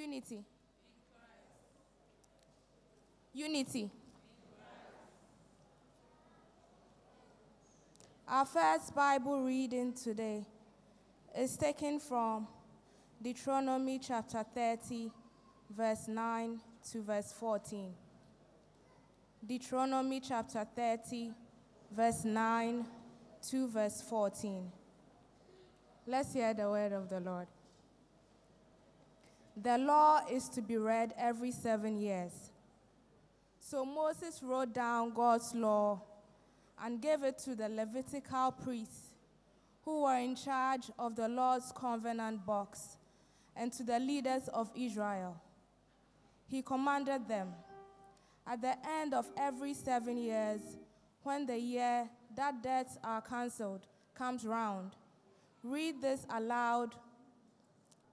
Unity. Unity. Our first Bible reading today is taken from Deuteronomy chapter 30, verse 9 to verse 14. Deuteronomy chapter 30, verse 9 to verse 14. Let's hear the word of the Lord. The law is to be read every seven years. So Moses wrote down God's law and gave it to the Levitical priests who were in charge of the Lord's covenant box and to the leaders of Israel. He commanded them at the end of every seven years, when the year that debts are cancelled comes round, read this aloud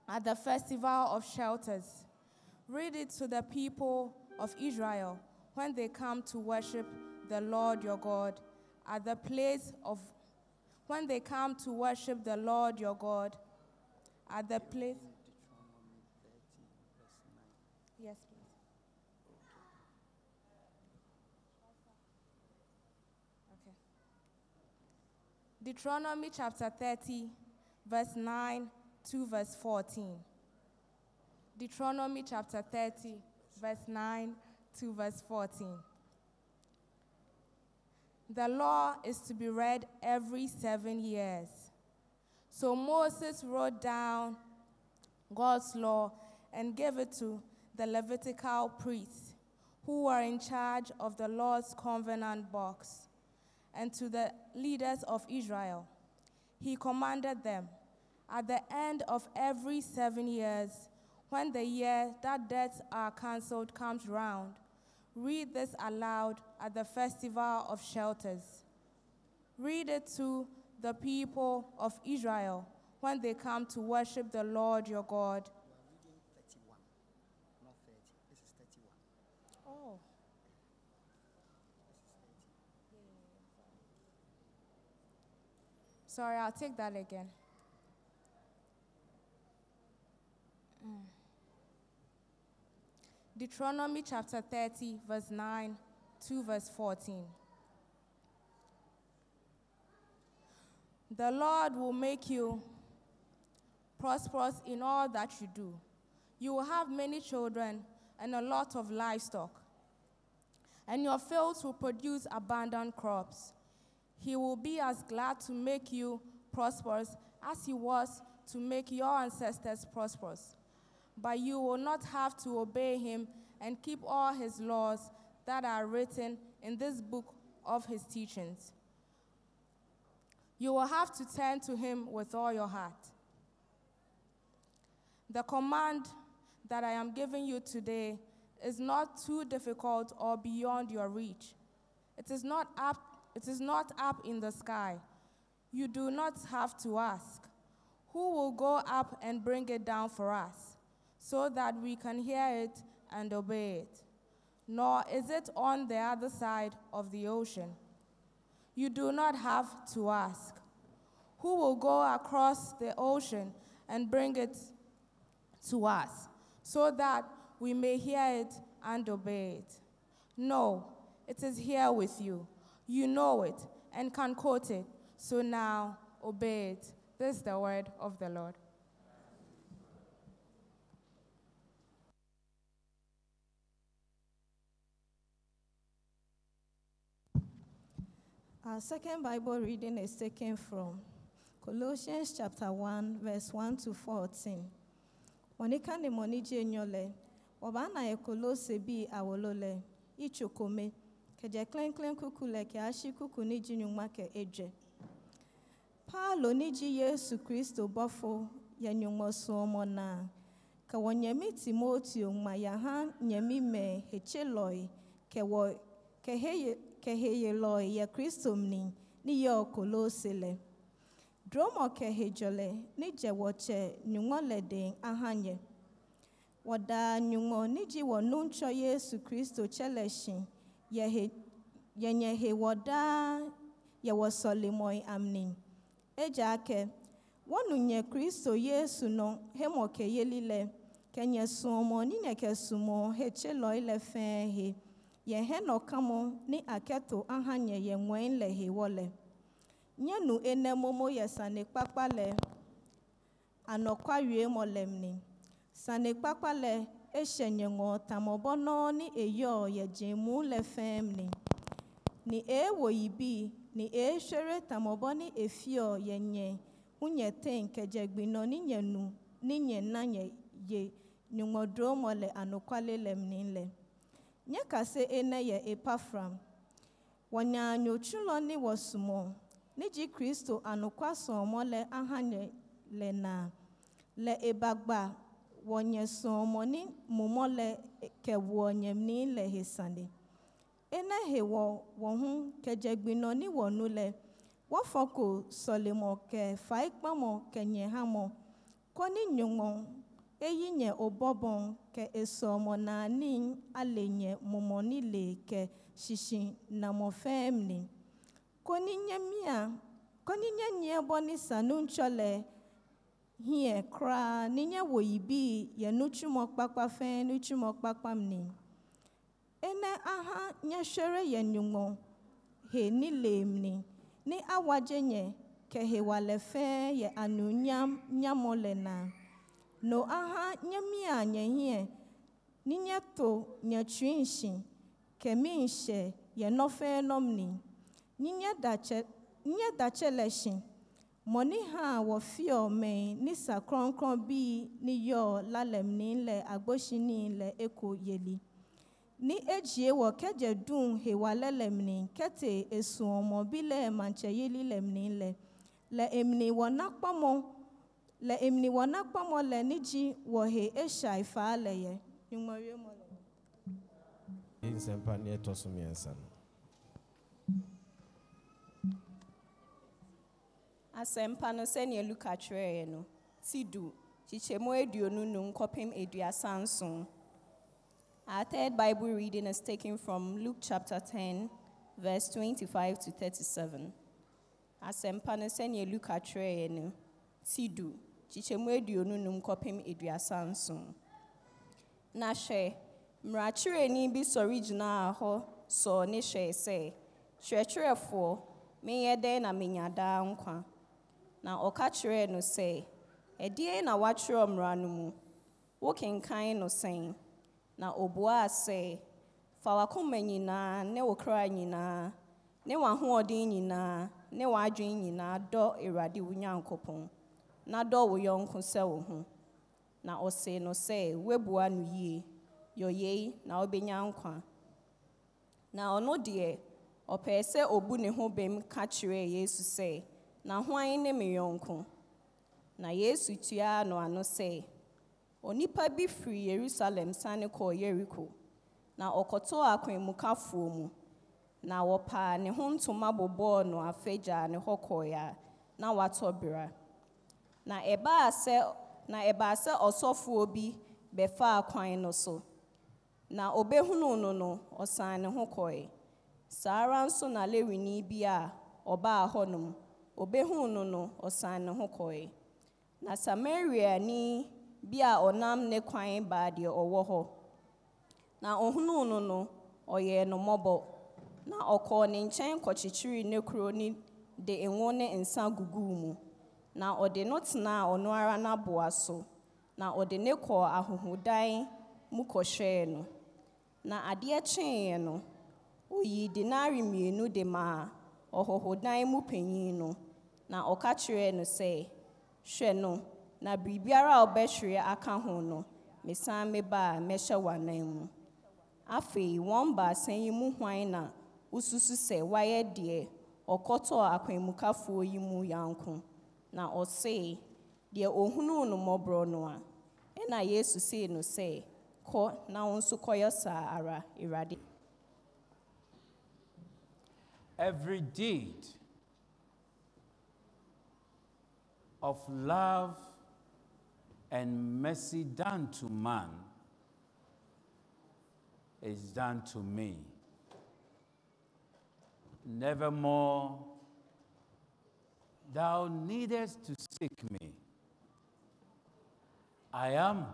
at the festival of shelters. Read it to the people of Israel when they come to worship the Lord your God at the place of when they come to worship the Lord your God at the place Deuteronomy 30, verse 9. Yes, please. Okay. Deuteronomy chapter 30, verse 9 to verse 14. Deuteronomy chapter 30, verse 9 to verse 14. The law is to be read every seven years. So Moses wrote down God's law and gave it to the Levitical priests who were in charge of the Lord's covenant box and to the leaders of Israel. He commanded them at the end of every seven years, when the year that debts are cancelled comes round, read this aloud at the festival of shelters. Read it to the people of Israel when they come to worship the Lord your God. You are reading 31, not 30. This is 31. Oh. This is 30. Sorry, I'll take that again. Deuteronomy chapter 30, verse 9 to verse 14. The Lord will make you prosperous in all that you do. You will have many children and a lot of livestock, and your fields will produce abundant crops. He will be as glad to make you prosperous as he was to make your ancestors prosperous. But you will not have to obey him and keep all his laws that are written in this book of his teachings. You will have to turn to him with all your heart. The command that I am giving you today is not too difficult or beyond your reach. It is not up, it is not up in the sky. You do not have to ask, Who will go up and bring it down for us, so that we can hear it and obey it? Nor is it on the other side of the ocean. You do not have to ask, Who will go across the ocean and bring it to us, so that we may hear it and obey it? No, it is here with you. You know it and can quote it. So now obey it. This is the word of the Lord. Our second Bible reading is taken from Colossians chapter 1, verse 1 to 14. Monika ne monije nyole, wabana ye kolose bi awolole, ichokome, keje klen klen kukule ke ashi kuku niji nyuma ke eje. Paulo niji Yesu Kristo bofo ya nyuma suomo na, ka wanyemi Timoteo ma ya ha nyemi ke wo ke heye kehe yeloi ya kristumni ni yo kolosile dromo kehe jole ni jewoche nyungole de ahanye. Wada nyungo ni jiwo nuncho yesu kristo cheleshi. Yehe yenye he wada yewosolimoi amni eje ake wọnụ nye kristo yesu nọ hemoke yelile kenye sumo ninye kesumo hechelọ ile fe he yɛn hɛ na ɔka mo ne akɛto ahanyɛ yɛn wɛn le hewɔ le nye ene momo yɛ sanekpakpa le. Anɔkɔawue mɔ le mne sanekpakpa le eshe nye tamɔbɔnɔ ne eyɔ yɛ dzemu le fɛm ne ne ee yibi ne ee tamɔbɔ ne efiɔ yɛ nye. Ŋunye ten kedzegbenɔ ne nye ne nye na nye nyɔŋɔdro mɔ le anɔkɔale le mne le. nye kase ene yɛ epafram. Wɔnyanyotsulɔ ne wɔ ne dzi kristo anukwa sɔmɔ le ahanye le na. Le ebagba wɔnyɛ sɔmɔ ne mumɔ le kewɔ nyemni le hesande. Ene he wɔ wɔ ho kedzegbenɔ ne wɔ nu le sɔlemɔ ke faikpɔmɔ ke kɔ ne nyomɔ. Nyuŋɔ eyi nyɛ obɔbɔn kɛ esɔmɔ naani ale nyɛ mumɔ ni le kɛ shishi namɔ fɛm ni. Kɔni nyɛ mia kɔni nyɛ nyɛ bɔ ni sanu ŋtsɔ lɛ hiɛ koraa ni nyɛ wò yi bi yɛ nutsumɔ kpakpa fɛn nutsumɔ kpakpa ni ene aha nyɛ hwere yɛ nyuŋɔ he ni lem ni ni awadze nyɛ kɛ he wa le fɛn yɛ anu nyam nyamɔ le na no aha nye mia nye hie ni nye to nye tsui nshi kɛ mi nhyɛ yɛ nɔfɛ nɔm ni ni nye datse nye datse le shi mɔni hã wɔ fiɔ mɛ ni sa krɔnkrɔn bi ni yɔ la lɛm ni le agboshi ni le eko yeli. Ni edzie wɔ kɛdze dun he wa lɛ lɛm ni kɛte esuɔmɔ bi le mantsɛ yeli lɛm ni le le emini wɔ nakpɔmɔ le le ni dzi wɔ he esha ifa le. Yɛ nyumɔwie mɔ le. Yi nsɛmpa ne ɛtɔ so mmiɛnsa no asɛmpa no sɛnea luka kyerɛeɛ no. Ti du kyekyɛmu aduonu num kɔpem aduasa nson Our third Bible reading is taken from Luke chapter 10, verse 25 to 37. Asɛmpa no sɛnea Luka kyerɛeɛ no. Ti du kyekyɛmu aduonu num kɔpem aduasa nson. Na hwɛ, mmarakyerɛni bi sɔre gyinaa hɔ sɔɔ ne hwɛɛ sɛ, Kyerɛkyerɛfoɔ, menyɛ dɛn na menya daa nkwa? Na ɔka kyerɛɛ no sɛ, Ɛdeɛn na wɔatwerɛ mmara no mu? Wokenkan no sɛn? Na obuaa sɛ, Fa w'akoma nyinaa ne wo kra nyinaa ne w'ahoɔden nyinaa ne w'adwene nyinaa dɔ Awurade wo Nyankopɔn, na dɔ wo yɔnko sɛ wo ho. Na ɔsee no sɛ, Woabua no yie, yɛ na wobɛnya nkwa. Na ɔno deɛ, ɔpɛɛ sɛ obu ne ho bem ka kyerɛɛ Yesu sɛ, Na hwan ne me yɔnko? Na Yesu tuaa no ano sɛ, Onipa bi firi Yerusalem sane kɔɔ Yeriko, na ɔkɔtɔɔ akwanmukafoɔ mu, na wɔpaa ne ho ntoma bobɔɔ no afa gyaa ne hɔ kɔeɛ a na watɔ bera. Na ɛbaa sɛ na ɛbaa sɛ ɔsɔfoɔ bi bɛfaa kwan no so, na obehunuu no no, ɔsan ne ho kɔe. Saa nso na Lewini bi a ɔbaa hɔnom, obehuu no no, ne ho kɔe. Na Samariani bi a ɔnam ne kwan baa deɛ ɔwɔ hɔ, na ohunuu no no, ɔyɛɛ no mmɔbɔ. Na ɔkɔɔ ne nkyɛn kɔkyekyeree ne kuro ne de ngo ne nsa guguu mu. Na ɔde no tenaa ɔno ara n'aboa so, na ɔde ne kɔɔ ahɔhodan mu kɔhwɛɛ no. Na adeɛ kyeeɛ no, oyii denare mmienu de maa ɔhɔhodan mu panyin no, na ɔka kyerɛɛ no sɛ, Hwɛ no, na biribiara a wobɛhwere aka ho no, mesan meba a mɛhyɛ w'anan mu. Afei, wɔn baasa yi mu hwan na wosusu sɛ wayɛ deɛ ɔkɔtɔɔ akwanmukafoɔ yi mu yanko? Na ɔsee, deɛ ohunuu no mmɔborɔ no a. Ɛna Yesu see no sɛ, Kɔ na wo nso kɔyɛ saa ara, Awurade. every deed of love and mercy done to man is done to me. Nevermore, thou needest to seek me. I am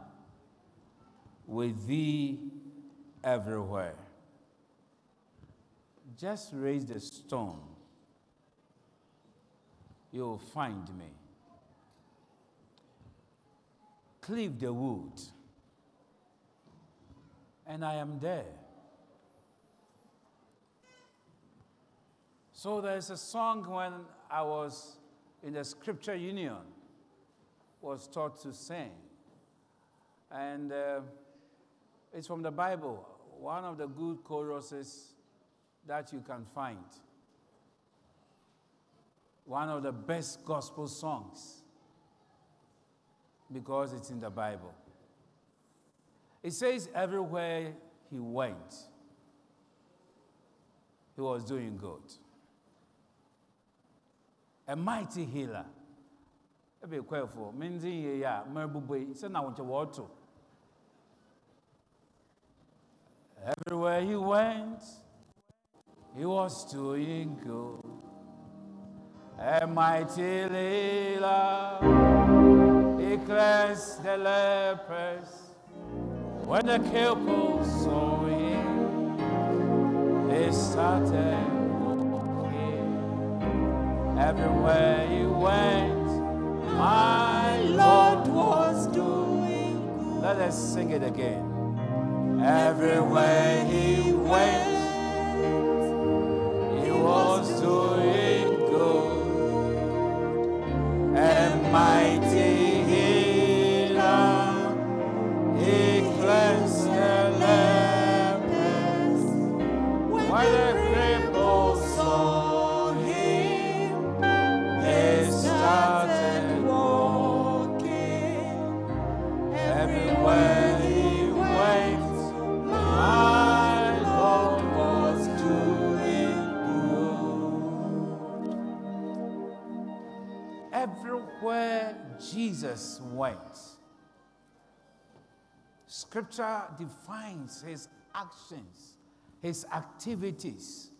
with thee everywhere. Just raise the stone, you'll find me. Cleave the wood, and I am there. So there's a song when I was in the scripture union was taught to sing. And uh, it's from the Bible, one of the good choruses that you can find. One of the best gospel songs because it's in the Bible. It says, everywhere he went, he was doing good. A mighty healer. Ebe kwefo, menzi ye ya, merbube, se na wonche woto. Everywhere he went, he was doing good. A mighty healer, he cleansed the lepers. When the cripples saw him, they started. Everywhere he went, my Lord was doing good. Let us sing it again. Everywhere he went, he was doing good. And mighty Scripture defines his actions, his activities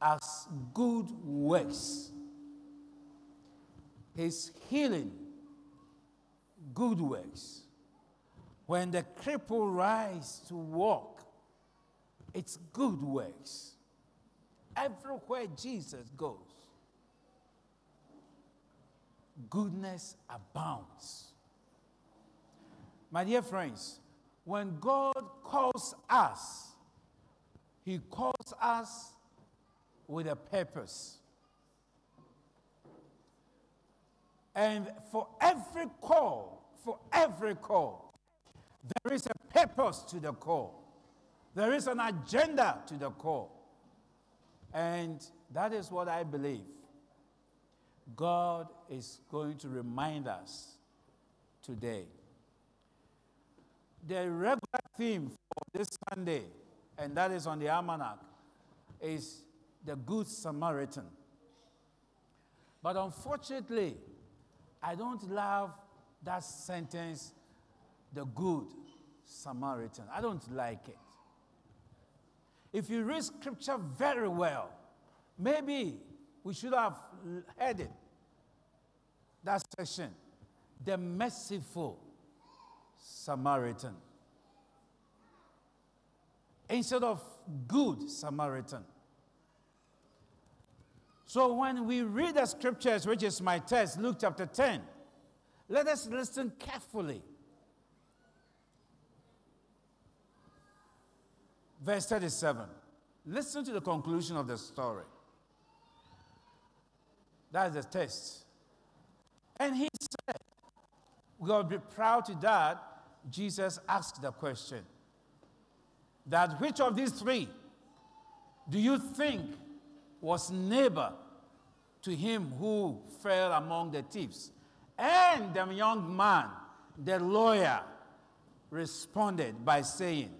as good works. His healing, good works. When the cripple rise to walk, it's good works. Everywhere Jesus goes, goodness abounds. My dear friends, when God calls us, He calls us with a purpose. And for every call, for every call, there is a purpose to the call. There is an agenda to the call. And that is what I believe. God is going to remind us today. The regular theme for this Sunday, and that is on the almanac, is the Good Samaritan. But unfortunately, I don't love that sentence, the Good Samaritan. I don't like it. If you read scripture very well, maybe we should have heard it. That section, the merciful Samaritan. Instead of good Samaritan. So when we read the scriptures, which is my text, Luke chapter 10, let us listen carefully. Verse 37. Listen to the conclusion of the story. That's the text. And he said, We will be proud to that. Jesus asked the question that which of these three do you think was neighbor to him who fell among the thieves? And the young man, the lawyer, responded by saying,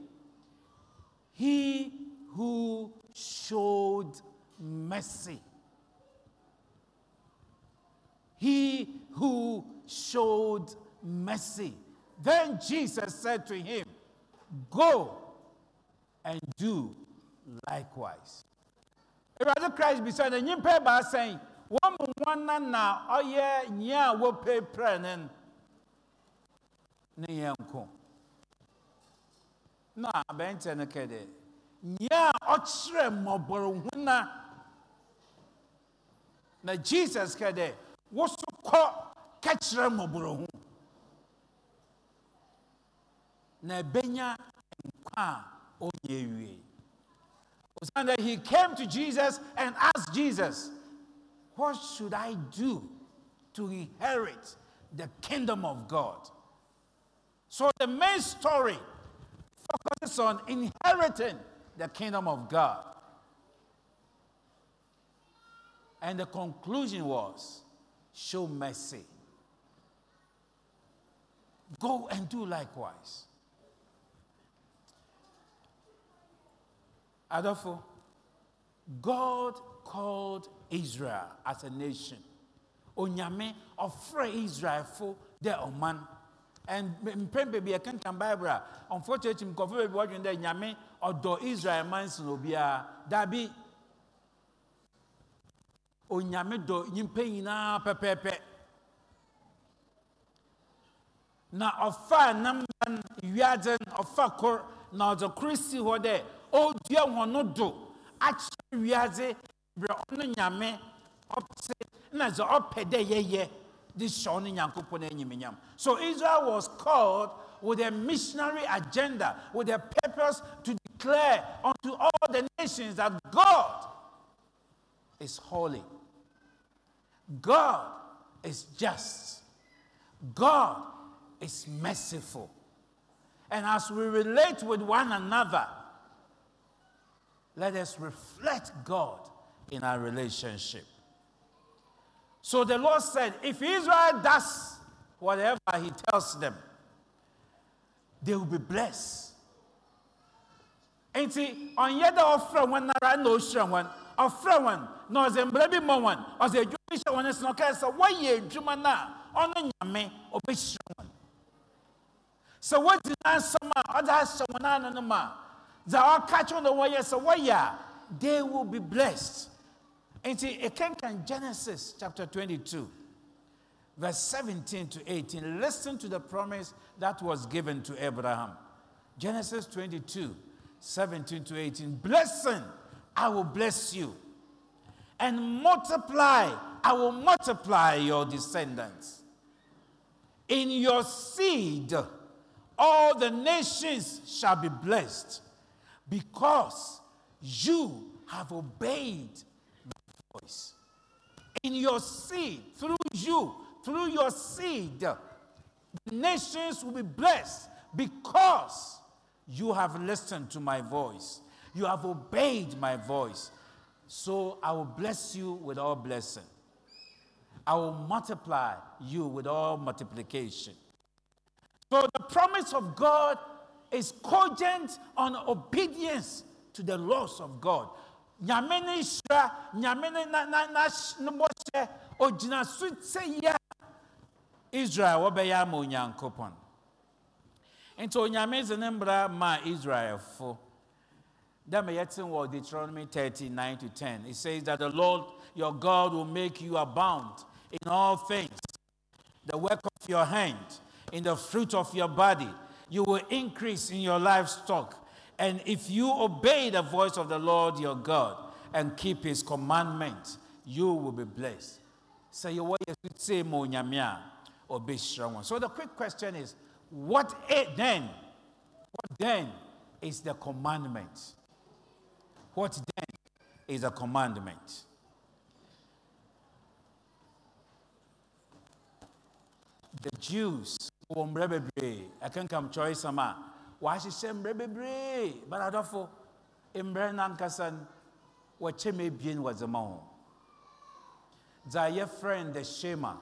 He who showed mercy. He who showed mercy. Then Jesus said to him, Go and do likewise. Awurade Christ bisa na nyimpa ba sɛn wɔn mu nwana na ɔyɛ nyia a wɔpɛ pɛrɛ ne ne yɛn ko. na abɛnteɛ no kɛ dɛ nyɛ a ɔkyerɛ mmɔbɔrɔhuna na jesus kɛ dɛ woso kɔ ka kyerɛ mmɔbɔrɔhu na ɛbɛnya nkwa a ɔnyɛ wie osiane he came to jesus and asked jesus what should i do to inherit the kingdom of god so the main story focuses on inheriting the kingdom of God. And the conclusion was show mercy. Go and do likewise. Adolfo, God called Israel as a nation. Onyame ofre Israel for their oman. And mpɛn beebi yɛkenkan bible a unfortunately nkɔfo beebi wɔdwen dɛ nyame ɔdɔ israel manson obiara dabi onyame dɔ nyimpa nyinaa pɛpɛɛpɛ na ɔfa namban wiadze ɔfa kor na ɔdze kor si hɔ dɛ ɔdua wɔn do akyerɛ wiadze brɛ ɔno nyame ɔpɛ na dze ɔpɛ dɛ yɛyɛ this Shawnee Nyankopon Enyiminyam. So Israel was called with a missionary agenda, with a purpose to declare unto all the nations that God is holy. God is just. God is merciful. And as we relate with one another, let us reflect God in our relationship. So the Lord said, if Israel does whatever he tells them, they will be blessed. Enti ɔnyɛ dɛ ɔfrɛ wɔn nara na ɔhyira wɔn ɔfrɛ wɔn na ɔdze mbere bi ma wɔn ɔdze adwuma bi hyɛ wɔn nsa na ɔkae sɛ wɔyɛ adwuma no a ɔbɛhyira wɔn sɛ wɔdi n'asɛm a ɔdze ahyɛ wɔn ano no ma dza ɔka kyerɛ na wɔyɛ sɛ wɔyɛ a they will be blessed. And see, it can can Genesis chapter 22, verse 17 to 18. Listen to the promise that was given to Abraham. Genesis 22, 17 to 18. Blessing, I will bless you. And multiply, I will multiply your descendants. In your seed, all the nations shall be blessed because you have obeyed my voice. In your seed, through you, through your seed, the nations will be blessed because you have listened to my voice. You have obeyed my voice. So I will bless you with all blessing. I will multiply you with all multiplication. So the promise of God is cogent on obedience to the laws of God. Nyame ne hyira nyame ne bɔhyɛ ogyina so sɛ israel wɔbɛyɛ ama onyankopɔn. Nti onyame dze ne mbra ma israelfo. Dɛm yɛte deuteronomy 39 to 10 it says that the lord your god will make you abound in all things. The work of your hand in the fruit of your body you will increase in your livestock and if you obey the voice of the Lord your God and keep his commandments, you will be blessed. So the quick question is, what then? What then is the commandment? What then is a commandment? The Jews, I can come choice sama wahyehyɛ mmerɛ bebree. But adɔfo mmerɛ no ankasa no wɔkyɛ ma ebien wɔdze ma ho. Dza yɛfrɛ no the shema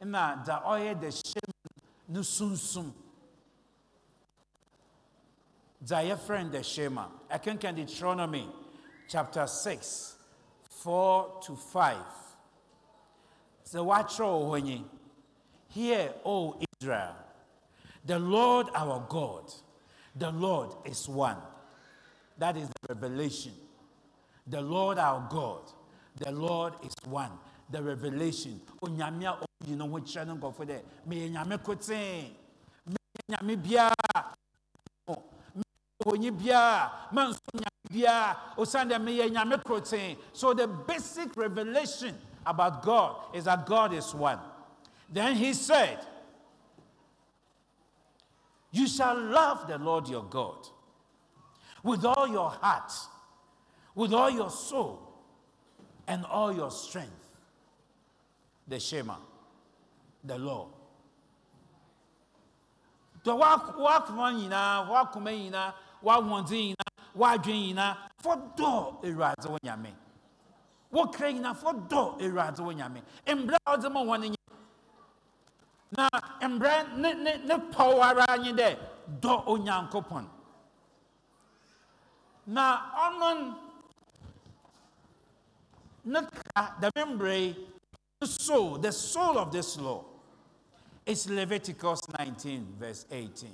na dza ɔyɛ the shema no sunsum dza yɛfrɛ the shema ɛkenkan deuteronomy chapter 6 4 to 5 sɛ wɔakyerɛ wɔ hɔ nyi hear o israel the Lord our God, the Lord is one. That is the revelation. The Lord our God, the Lord is one. The revelation. So the basic revelation about god is that god is one then he said you shall love the lord your god with all your heart with all your soul and all your strength. The shema the law. Dɔ wakoma nyinaa wakoma nyinaa wahoɔden nyinaa wadwen nyinaa fɔdɔ awurade wo nyame wokra nyinaa fɔdɔ awurade wo nyame mbrɛ a ɔde ma wɔn nyɛ na mbrɛ ne ne ne pɔw ara nye dɛ dɔ onyankopɔn na ɔno ne ka dɛm mbrɛ the soul the soul of this law is Leviticus 19, verse 18.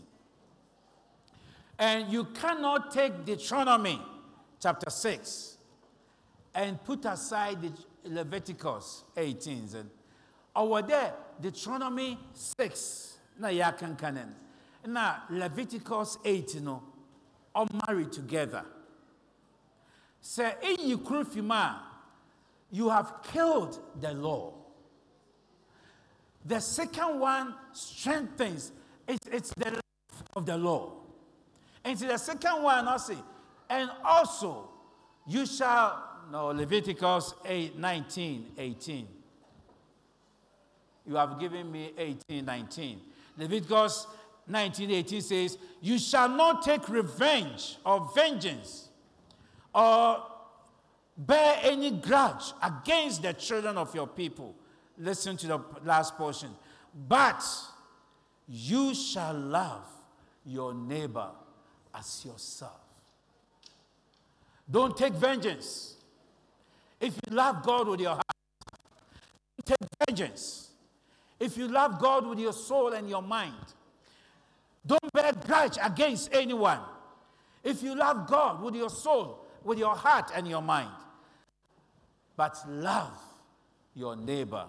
And you cannot take Deuteronomy chapter 6 and put aside the Leviticus 18. And over there, Deuteronomy 6, na yakan kanen. Na Leviticus 18, no, all married together. Say, in you you have killed the law. The second one strengthens, it's, it's the life of the law. And the second one, I say, and also you shall, no, Leviticus 8, 19, 18. You have given me 18, 19. Leviticus 19, 18 says, You shall not take revenge or vengeance or bear any grudge against the children of your people Listen to the last portion. But you shall love your neighbor as yourself. Don't take vengeance. If you love God with your heart, take vengeance. If you love God with your soul and your mind, don't bear grudge against anyone. If you love God with your soul, with your heart and your mind, but love your neighbor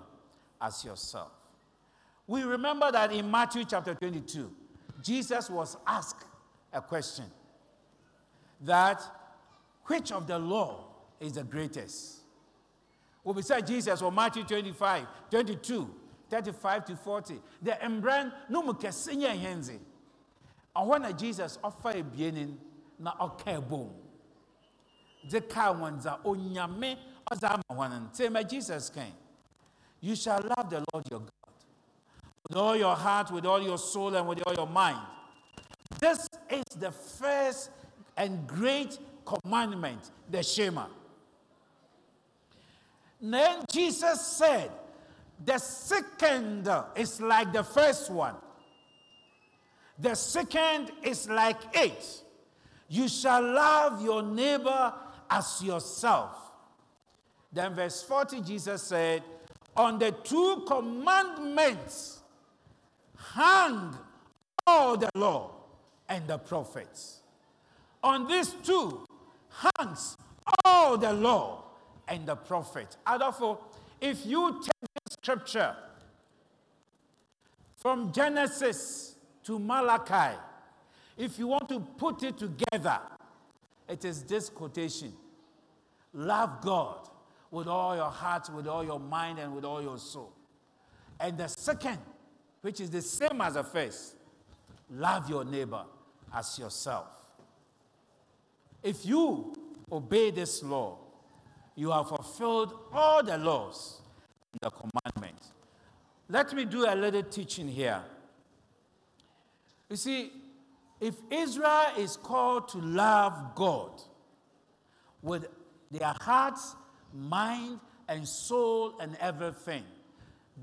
as yourself. We remember that in Matthew chapter 22, Jesus was asked a question that which of the law is the greatest? Well, beside Jesus, or Matthew 25, 22, 35 to 40, the embran no mu kɛse nyɛ na Jesus ɔfa ebienin na ɔka ebom. De ka wɔn dza onyame ɔdze ama wɔn Jesus kan. You shall love the Lord your God with all your heart, with all your soul, and with all your mind. This is the first and great commandment, the Shema. Then Jesus said, the second is like the first one. The second is like it. You shall love your neighbor as yourself. Then, verse 40, Jesus said, on the two commandments hang all the law and the prophets. On these two hangs all the law and the prophets. Therefore, if you scripture from Genesis to Malachi, if you want to put it together, it is this quotation Love God with all your heart, with all your mind, and with all your soul. And the second, which is the same as the first, love your neighbor as yourself. If you obey this law, you have fulfilled all the laws the commandments. Let me do a little teaching here. You see, if Israel is called to love God with their hearts mind and soul and everything.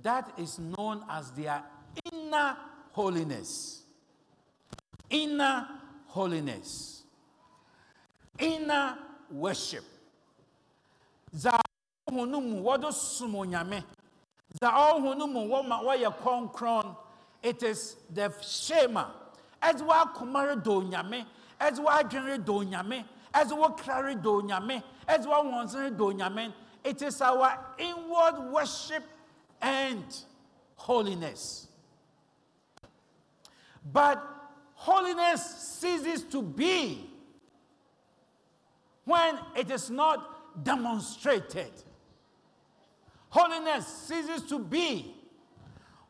That is known as their inner holiness. Inner holiness. Inner worship. Za ohunu mu wɔde som onyame. Za ohunu mu wɔma wɔyɛ kɔnkron. It is the shema. Ɛdze w'akoma redɔ onyame. Ɛdze w'adwene redɔ onyame. Ɛdze w'okra redɔ onyame. As one wants to do, it is our inward worship and holiness. But holiness ceases to be when it is not demonstrated. Holiness ceases to be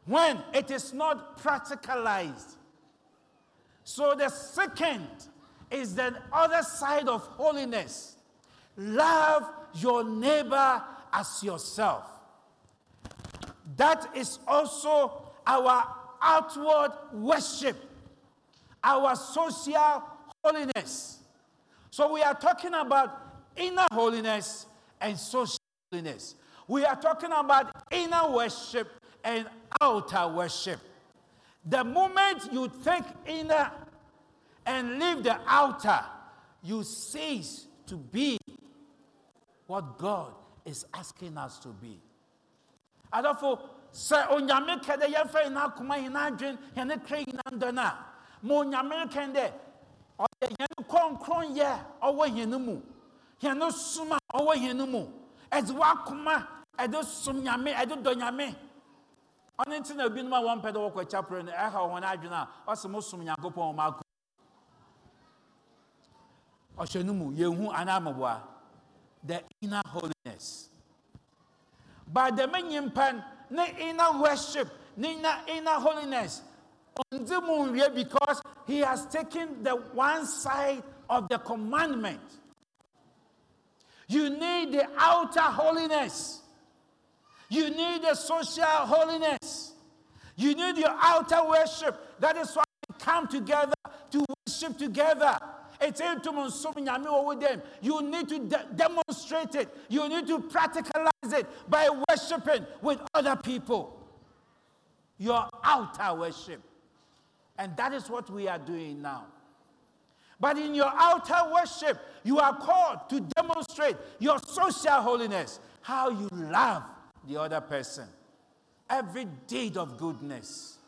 when it is not practicalized. So the second is the other side of holiness. Love your neighbor as yourself. That is also our outward worship, our social holiness. So we are talking about inner holiness and social holiness. We are talking about inner worship and outer worship. The moment you think inner and leave the outer, you cease to be what God is asking us to be. Adolfo, sɛ onyame kɛ dɛ yɛmfa yɛn akoma yɛn adwen yɛn kra yɛn ndɔ no a ma onyame kɛn dɛ ɔyɛ yɛn kɔnkɔnyɛ ɔwɔ yɛn mu yɛn soma ɔwɔ yɛn mu ɛdze wakoma ɛde som nyame ɛde dɔ nyame. Ɔno nti na ebinom a wɔmpɛ dɛ wɔkɔ kyapere no ɛha wɔn adwene a ɔsɛ mo som nyankopɔn wɔn akɔ. Ɔhyɛ no mu yɛnhu anaa mɔboa the inner holiness. But the nyimpa ne inner worship ne inner inner holiness ɔndze mu nwie because he has taken the one side of the commandment. You need the outer holiness you need the social holiness. You need your outer worship. That is why we come together to worship together. It's. You need to de- demonstrate it. You need to practicalize it by worshiping with other people. Your outer worship. And that is what we are doing now. But in your outer worship, you are called to demonstrate your social holiness, how you love the other person. Every deed of goodness,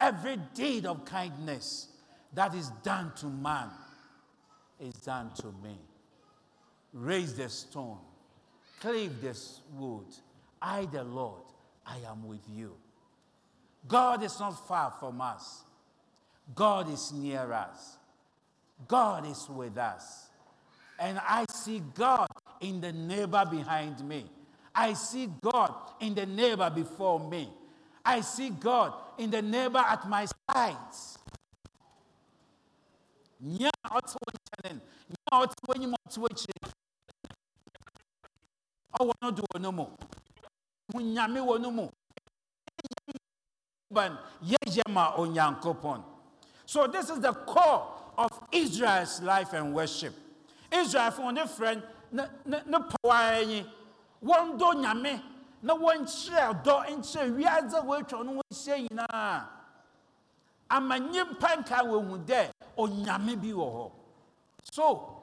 every deed of kindness that is done to man is done to me. Raise the stone, cleave this wood. I, the Lord, I am with you. God is not far from us. God is near us. God is with us. And I see God in the neighbor behind me. I see God in the neighbor before me. I see God in the neighbor at my sides. No no. So this is the core of Israel's life and worship. Israel for ne friend pɔwaa yi wɔndɔ nyame. Na wɔnkyerɛ dɔ nkyerɛ wiadze wɔatwa no wɔahyia nyinaa. Ama nyimpa nka wɔhu dɛ onyame bi wɔ hɔ. So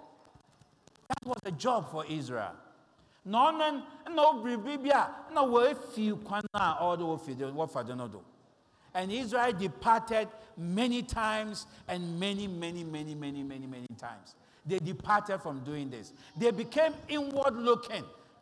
that was a job for israel. Na ɔno na obiribi bi a na wɔafi kwan a ɔde wɔfi wɔfa de no do. And israel departed many times and many many many many many many times. They departed from doing this. They became inward looking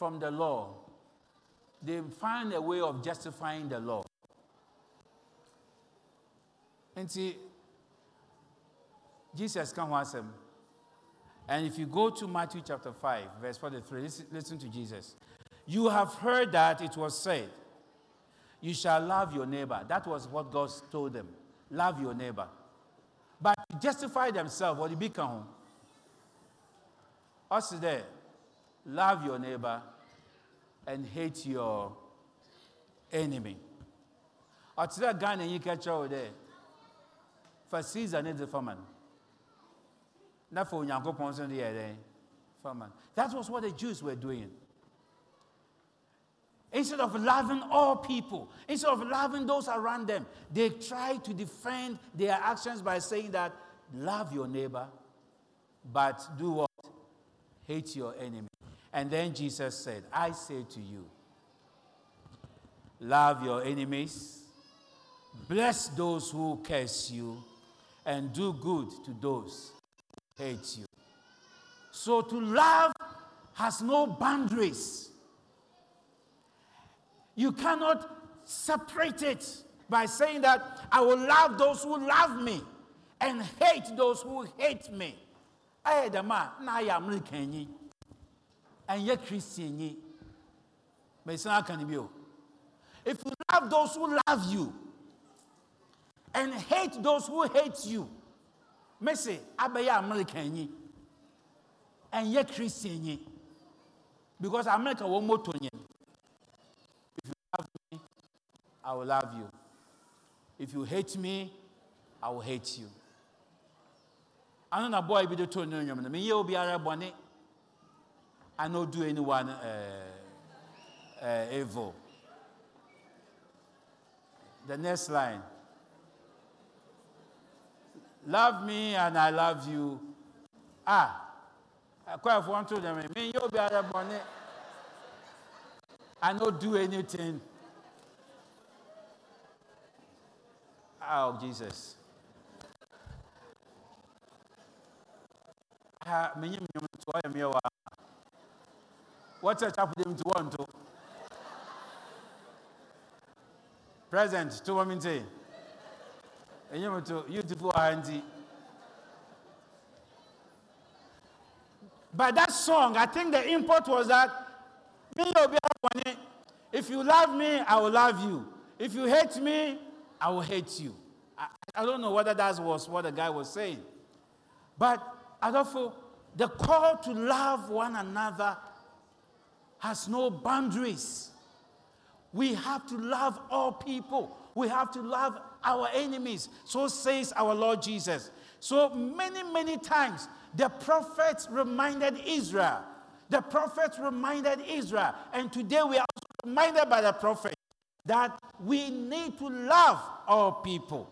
from the law, they find a way of justifying the law. And see, Jesus can ask him. And if you go to Matthew chapter 5, verse 43, listen, to Jesus. You have heard that it was said, You shall love your neighbor. That was what God told them. Love your neighbor. But to justify themselves, what did become? Us there, love your neighbor and hate your enemy. Ɔkyerɛ Ghana yi ka kyerɛ fa Caesar ne de fama no na fa Onyankopɔn nso de yɛ. That was what the Jews were doing. Instead of loving all people, instead of loving those around them, they try to defend their actions by saying that love your neighbor, but do what? hate your enemy. And then Jesus said, I say to you, love your enemies, bless those who curse you, and do good to those who hate you. So to love has no boundaries. You cannot separate it by saying that I will love those who love me and hate those who hate me. I the man, na I am And yet Christian. Yeah can be if you love those who love you and hate those who hate you, Messi, Abaya American and yet Christian. Because America won't motor If you love me, I will love you. If you hate me, I will hate you. I don't know boy be the tone no nyom. Me ye obi ara bone. I not do anyone uh, uh, evil. The next line. Love me and I love you. Ah, quite want to them. Me you be ara bone. I no do anything. Oh, Jesus. To ayɛ meɛ wa. What church them to want to? Present to women say. Enye to beautiful auntie. But that song, I think the import was that if you love me, I will love you. If you hate me, I will hate you. I, I don't know whether that was what the guy was saying. But I Adolfo, the call to love one another has no boundaries. We have to love all people. We have to love our enemies. So says our Lord Jesus. So many, many times the prophets reminded Israel. The prophets reminded Israel. And today we are also reminded by the prophet that we need to love all people.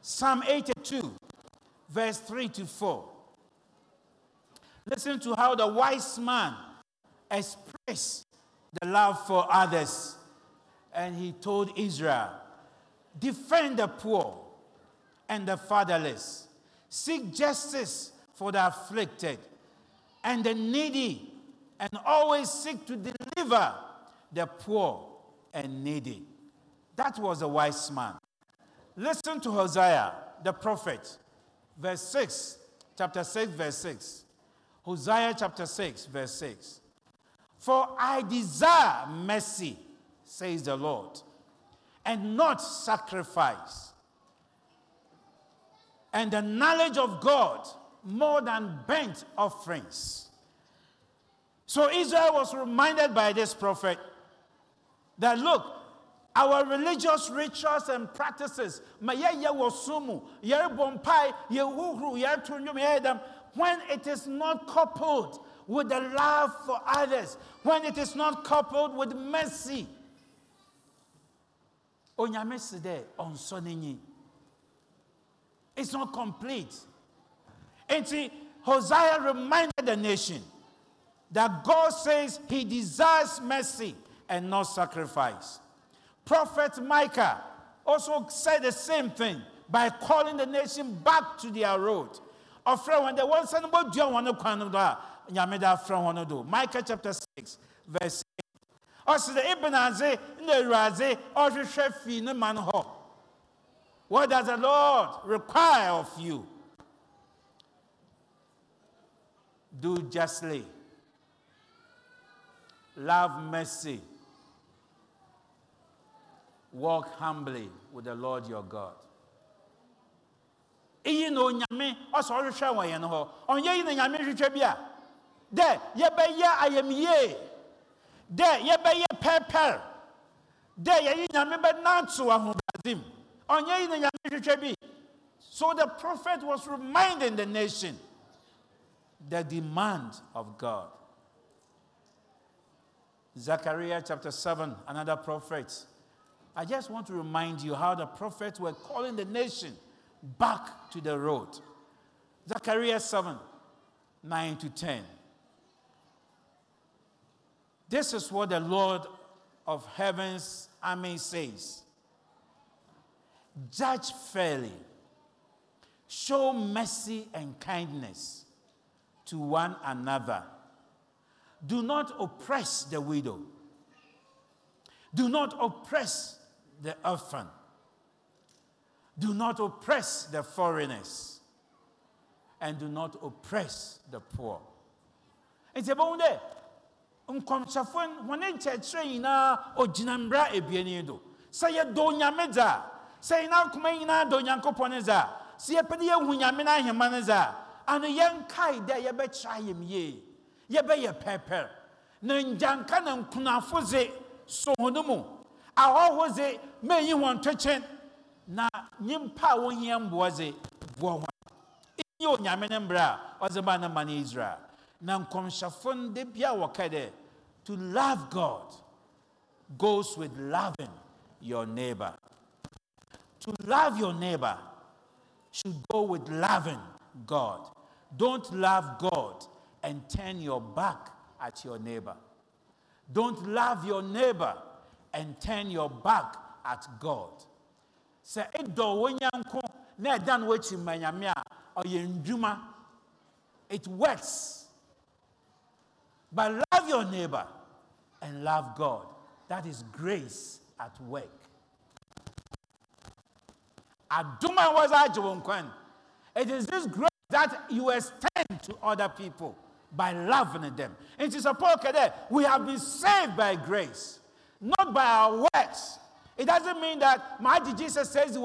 Psalm 82, verse 3 to 4. Listen to how the wise man expressed the love for others. And he told Israel, Defend the poor and the fatherless, seek justice for the afflicted and the needy, and always seek to deliver the poor and needy. That was a wise man. Listen to Hosea, the prophet, verse 6, chapter 6, verse 6. Hosea chapter 6, verse 6. For I desire mercy, says the Lord, and not sacrifice, and the knowledge of God more than burnt offerings. So Israel was reminded by this prophet that look, our religious rituals and practices, when it is not coupled with the love for others, when it is not coupled with mercy, it's not complete. And see, Hosea reminded the nation that God says he desires mercy and not sacrifice. Prophet Micah also said the same thing by calling the nation back to their road. Ɔfrɛ one son about John one kwan do nyame da frɛ wɔn do. Micah chapter 6 verse 8. Ɔsi the Ebenezer ne Awurade ɔhwehwɛ fi ne man hɔ. What does the Lord require of you? Do justly. Love mercy walk humbly with the Lord your God. Iyi na onyame ọsọ ɔhwehwɛ wɔn yɛn hɔ ɔnyɛ yi na nyame hwehwɛ bi dɛ yɛbɛyɛ ayamyie dɛ yɛbɛyɛ pɛpɛr dɛ yɛyi nyame bɛnanto ahobradim ɔnyɛ yi na nyame hwehwɛ bi so the prophet was reminding the nation the demand of God. Zechariah chapter 7, another prophet I just want to remind you how the prophets were calling the nation back to the road. Zechariah 7 9 to 10. This is what the Lord of heaven's army says. Judge fairly, show mercy and kindness to one another. Do not oppress the widow, do not oppress the orphan, do not oppress the foreigners, and do not oppress the poor. Nti ɛbɛn dɛ nkɔmhyɛfoɔ wɔn nkyerɛkyerɛ nyinaa ogyina mbra ebien do. Sɛ yɛ do nyame dza sɛ yɛn akoma nyinaa do nyankopɔn dza sɛ yɛpɛ de yɛhu nyame n'ahema no dza ano yɛnkae dɛ yɛbɛkyerɛ ayɛm yie yɛbɛyɛ pɛpɛr. Na ngyanka na nkunafo dze so wɔn mu. Ahɔho dze mɛnyi wɔn ntwekyen na nyimpa a wɔhia mboa dze boa wɔn nyɛ onyame ne mbrɛ a ɔdze ba ne ma ne israel. Na nkɔmhyɛfo no de bia wɔka dɛ to love god goes with loving your neighbor. To love your neighbor should go with loving god. Don't love god and turn your back at your neighbor. Don't love your neighbor and turn your back at god. Sɛ ɛdɔ wo nyanko na ɛda no wakyi ma nyame a ɔyɛ ndwuma. It works. But love your neighbor and love god. That is grace at work. Adoma was it is this grace that you extend to other people by loving them. It is a that we have been saved by grace not by our works. It doesn't mean that my Jesus says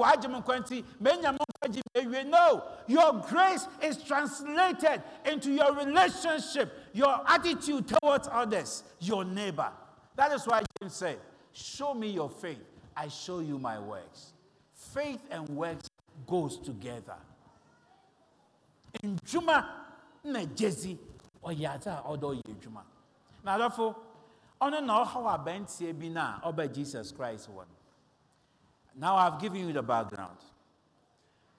no your grace is translated into your relationship your attitude towards others your neighbor. That is why James said show me your faith I show you my works. Faith and works goes together. Ndwuma na gyezi ɔyɛ adze a ɔdɔ yɛ adwuma. Na adɔfo ɔno na ɔhaw abɛnteɛ bi na ɔbɛ jesus christ no. Now i've given you the background.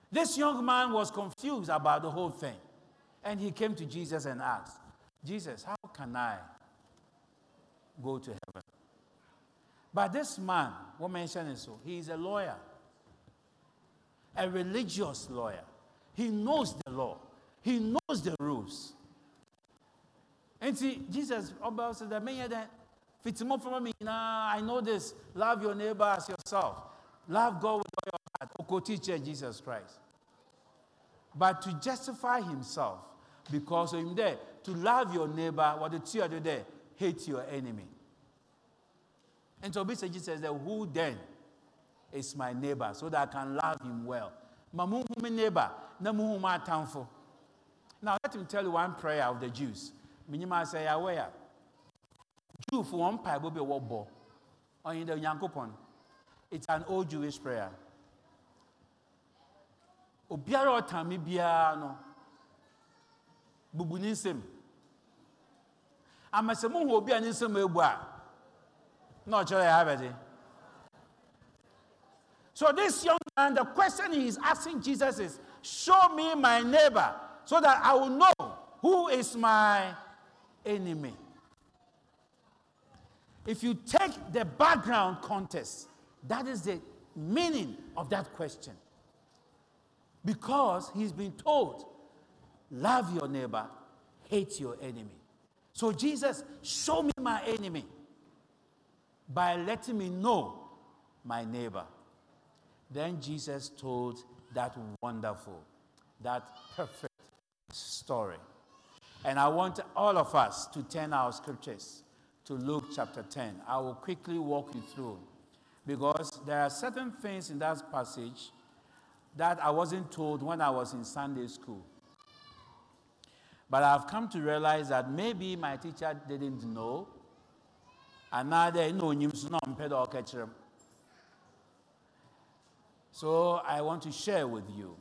This young man was confused about the whole thing and he came to jesus and asked jesus how can i go to heaven but this man what mentioned is so he is a lawyer a religious lawyer he knows the law he knows the rules and see, Jesus said that many that fits more from me. Nah, I know this. Love your neighbor as yourself. Love God with all your heart. Oko teacher Jesus Christ. But to justify himself, because of him there, to love your neighbor, what the two are there, hate your enemy. And so Jesus says who then is my neighbor so that I can love him well. Mamu neighbor, namu Now let me tell you one prayer of the Jews. Menyima sɛ yɛawɛ a jewfo wɔn mpaebɔ bi a wɔbɔ ɔyɛ dɛ onyankopɔn it's an old jewish prayer. Obiara ɔtan me biara no bubu ne nsam sɛ mohu obi a ne nsam ebu a na so this young man the question he is asking jesus is show me my neighbor so that i will know who is my enemy. If you take the background context, that is the meaning of that question. Because he's been told, love your neighbor, hate your enemy. So, Jesus, show me my enemy by letting me know my neighbor. Then Jesus told that wonderful, that perfect story. And I want all of us to turn our scriptures to Luke chapter 10. I will quickly walk you through because there are certain things in that passage that I wasn't told when I was in Sunday school. But I've come to realize that maybe my teacher didn't know. And now they know So I want to share with you.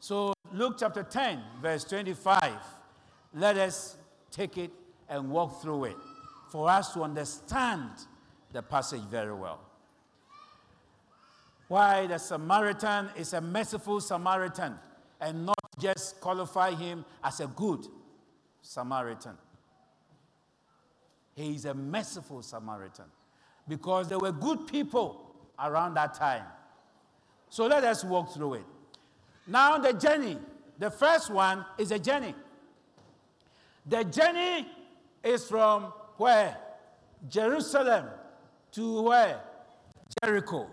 So Luke chapter 10, verse 25 let us take it and walk through it for us to understand the passage very well. Why the Samaritan is a merciful Samaritan and not just qualify him as a good Samaritan. He is a merciful Samaritan because there were good people around that time. So let us walk through it. Now, the journey. The first one is a journey. The journey is from where? Jerusalem to where? Jericho.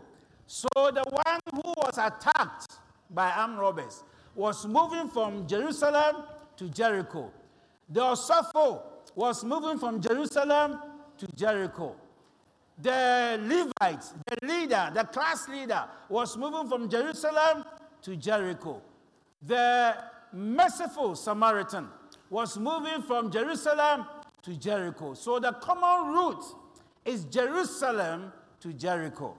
So the one who was attacked by armed robbers was moving from Jerusalem to Jericho. The Osopho was moving from Jerusalem to Jericho. The Levites, the leader, the class leader, was moving from Jerusalem to Jericho. The merciful Samaritan was moving from Jerusalem to Jericho. So the common route is Jerusalem to Jericho.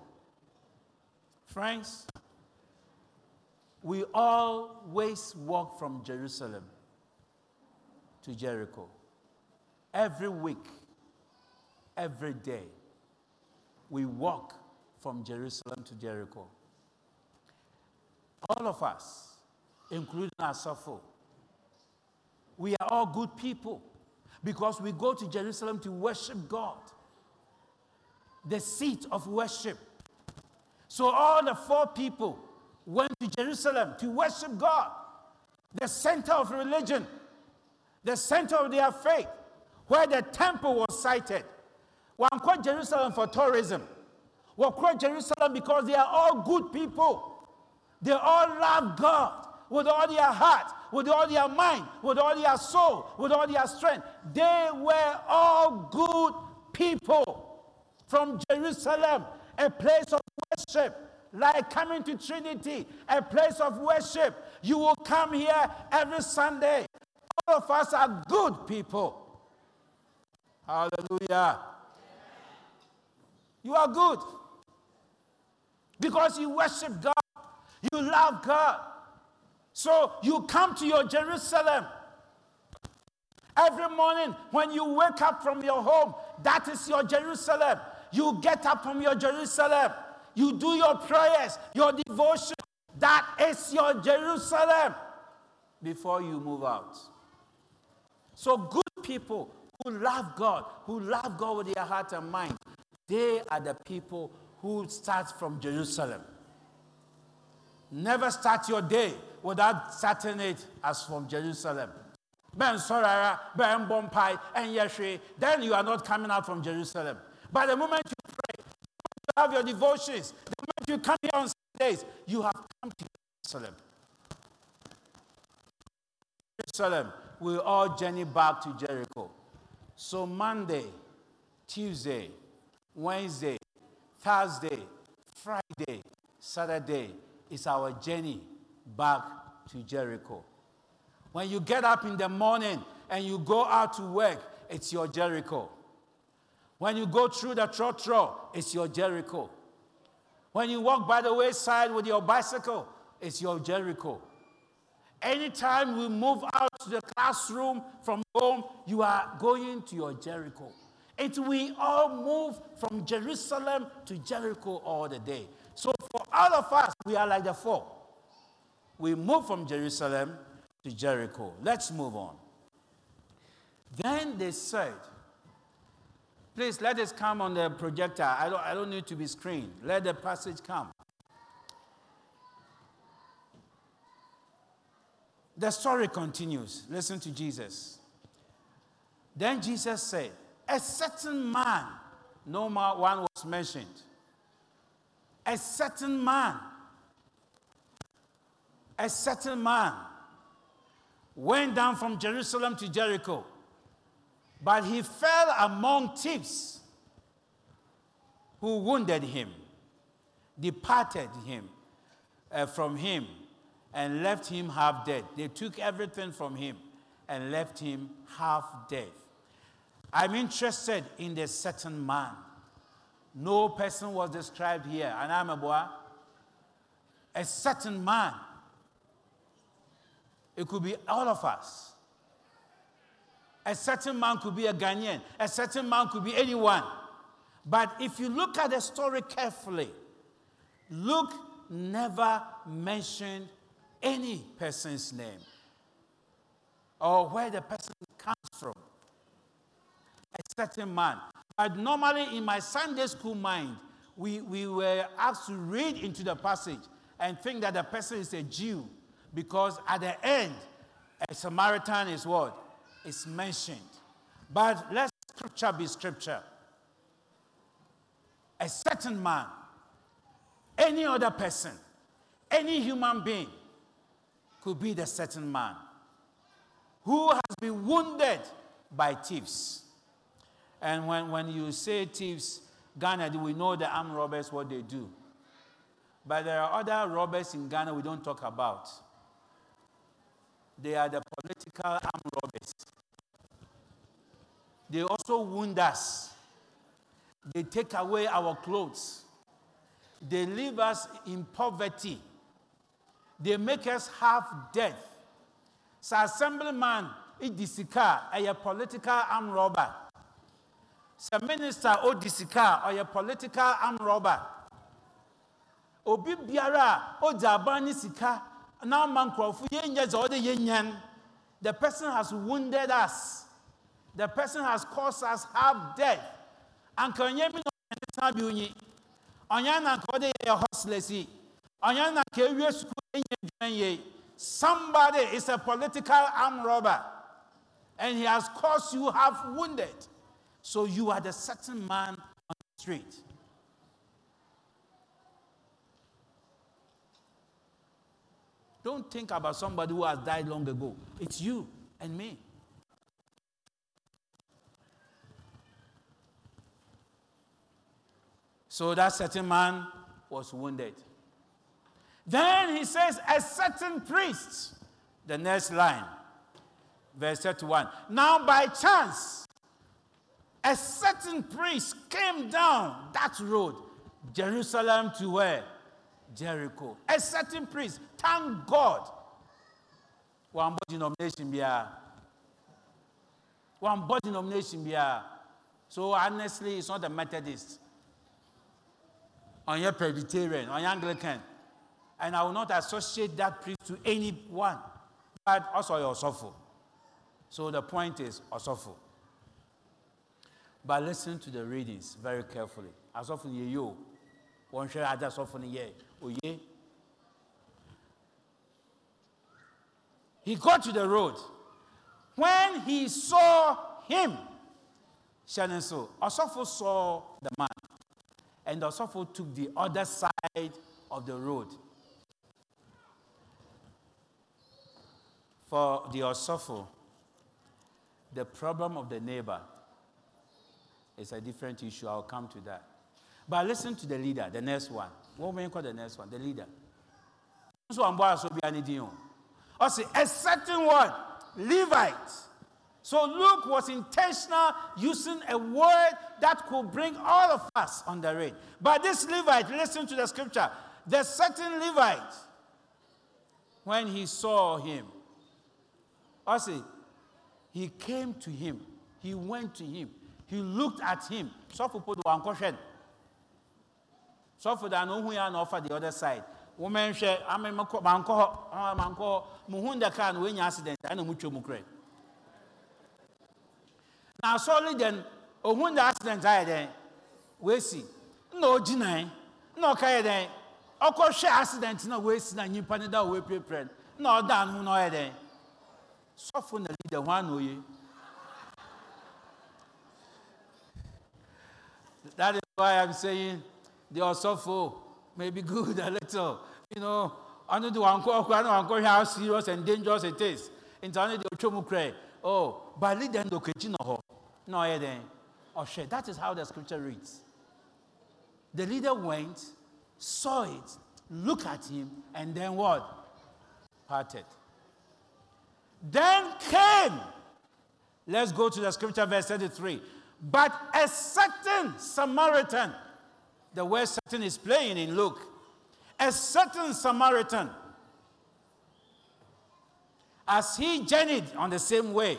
Friends, we always walk from Jerusalem to Jericho. Every week, every day, we walk from Jerusalem to Jericho. All of us, including ourselves, oh, we are all good people because we go to Jerusalem to worship God, the seat of worship. So all the four people went to Jerusalem to worship God, the center of religion, the center of their faith, where the temple was sited. Called Jerusalem for tourism. One called Jerusalem because they are all good people. They all love God with all their heart, with all their mind, with all their soul, with all their strength. They were all good people from Jerusalem, a place of worship, like coming to Trinity, a place of worship. You will come here every Sunday. All of us are good people. Hallelujah. You are good because you worship God, you love God. So you come to your Jerusalem. Every morning when you wake up from your home, that is your Jerusalem. You get up from your Jerusalem. You do your prayers, your devotion. That is your Jerusalem before you move out. So, good people who love God, who love God with their heart and mind, they are the people who start from Jerusalem. Never start your day without starting it as from Jerusalem. Ben Sorara, Ben Bompai, and Yeshua, then you are not coming out from Jerusalem. But the moment you have your devotions, the moment you come here on Sundays, you have come to Jerusalem. Jerusalem, we all journey back to Jericho. So Monday, Tuesday, Wednesday, Thursday, Friday, Saturday is our journey back to Jericho. When you get up in the morning and you go out to work, it's your Jericho. When you go through the trotro, it's your Jericho. When you walk by the wayside with your bicycle, it's your Jericho. Anytime we move out to the classroom from home, you are going to your Jericho. And we all move from Jerusalem to Jericho all the day. So for all of us, we are like the four. We move from Jerusalem to Jericho. Let's move on. Then they said, Please let us come on the projector. I don't, I don't need to be screened. Let the passage come. The story continues. Listen to Jesus. Then Jesus said, A certain man, no one was mentioned. A certain man a certain man went down from Jerusalem to Jericho, but he fell among thieves who wounded him, departed him uh, from him, and left him half dead. They took everything from him and left him half dead. I'm interested in the certain man. No person was described here, and I'm a boy. A certain man it could be all of us. A certain man could be a Ghanaian, a certain man could be anyone. But if you look at the story carefully, Luke never mentioned any person's name or where the person comes from. a certain man. But normally, in my Sunday school mind, we, we were asked to read into the passage and think that the person is a Jew because at the end, a Samaritan is what? Is mentioned. But let scripture be scripture. A certain man, any other person, any human being could be the certain man who has been wounded by thieves. And when, when you say thieves, Ghana, we know the armed robbers, what they do. But there are other robbers in Ghana we don't talk about. They are the political armed robbers. They also wound us. They take away our clothes. They leave us in poverty. They make us have death. So assemblyman, edi sika, a political arm robber. So minister odi sika, a political arm robber. Obi biara o aban sika na ɔma nkurɔfo yɛnyan. The person has wounded us. The person has caused us half death. Yie. Somebody is a political arm robber, and he has caused you have wounded. So you are the certain man on the street. Don't think about somebody who has died long ago. It's you and me. So that certain man was wounded. Then he says, a certain priest, the next line, verse 31. Now, by chance, a certain priest came down that road, Jerusalem to where? Jericho. A certain priest, thank God. One body denomination bia. One body denomination bia. So honestly, it's not the Methodist. On your Presbyterian, on your Anglican. And I will not associate that priest to anyone, but also your soulful. So the point is Osofo. But listen to the readings very carefully. Asofo ye yo. One share other Asofo ye. Oye. He got to the road. When he saw him, Shannon so, Osofo saw the man. And the Osofo took the other side of the road. For the Osofo, the problem of the neighbor is a different issue. I'll come to that. But listen to the leader, the next one. What we call the next one? The leader. So I'm I say a certain one, Levite. So Luke was intentional using a word that could bring all of us the rain. But this Levite, listen to the scripture. The certain Levite, when he saw him, I say, he came to him. He went to him. He looked at him. Sɔfo po do wankɔhwɛ no. Sɔfo da no hu ya na ɔfa the other side. Woman hwɛ ame mankɔ mankɔ hɔ mankɔ hɔ muhu the car no wenya accident ɛna mu twɛ mu korɛ. Na asɔre den ohun the accident ayɛ dɛn wesi na ogyina na ɔka yɛ dɛn ɔkɔhwɛ accident na wesi na nyimpa ne da wɔ epirepire na ɔda no ho na ɔyɛ dɛn sɔfo na leader ho ana oye. That is why I'm saying the Osofo may be good a little. You know, I know the one how serious and dangerous it is. Only the Ochomu cry. Oh, but lead them to Kechino. No, then. Oh, shit. That is how the scripture reads. The leader went, saw it, looked at him, and then what? Parted. Then came, let's go to the scripture, verse 33. But a certain Samaritan, the word certain is playing in Luke, a certain Samaritan, as he journeyed on the same way,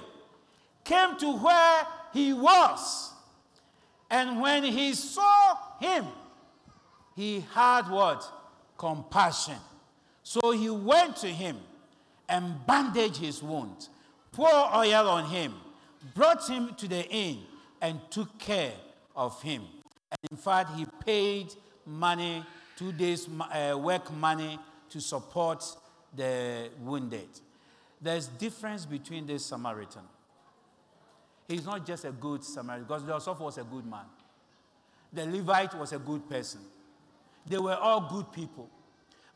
came to where he was. And when he saw him, he had what? Compassion. So he went to him and bandaged his wound, poured oil on him, brought him to the inn and took care of him. And in fact, he paid money, two days' uh, work money, to support the wounded. There's difference between this Samaritan. He's not just a good Samaritan, because Joseph was a good man. The Levite was a good person. They were all good people.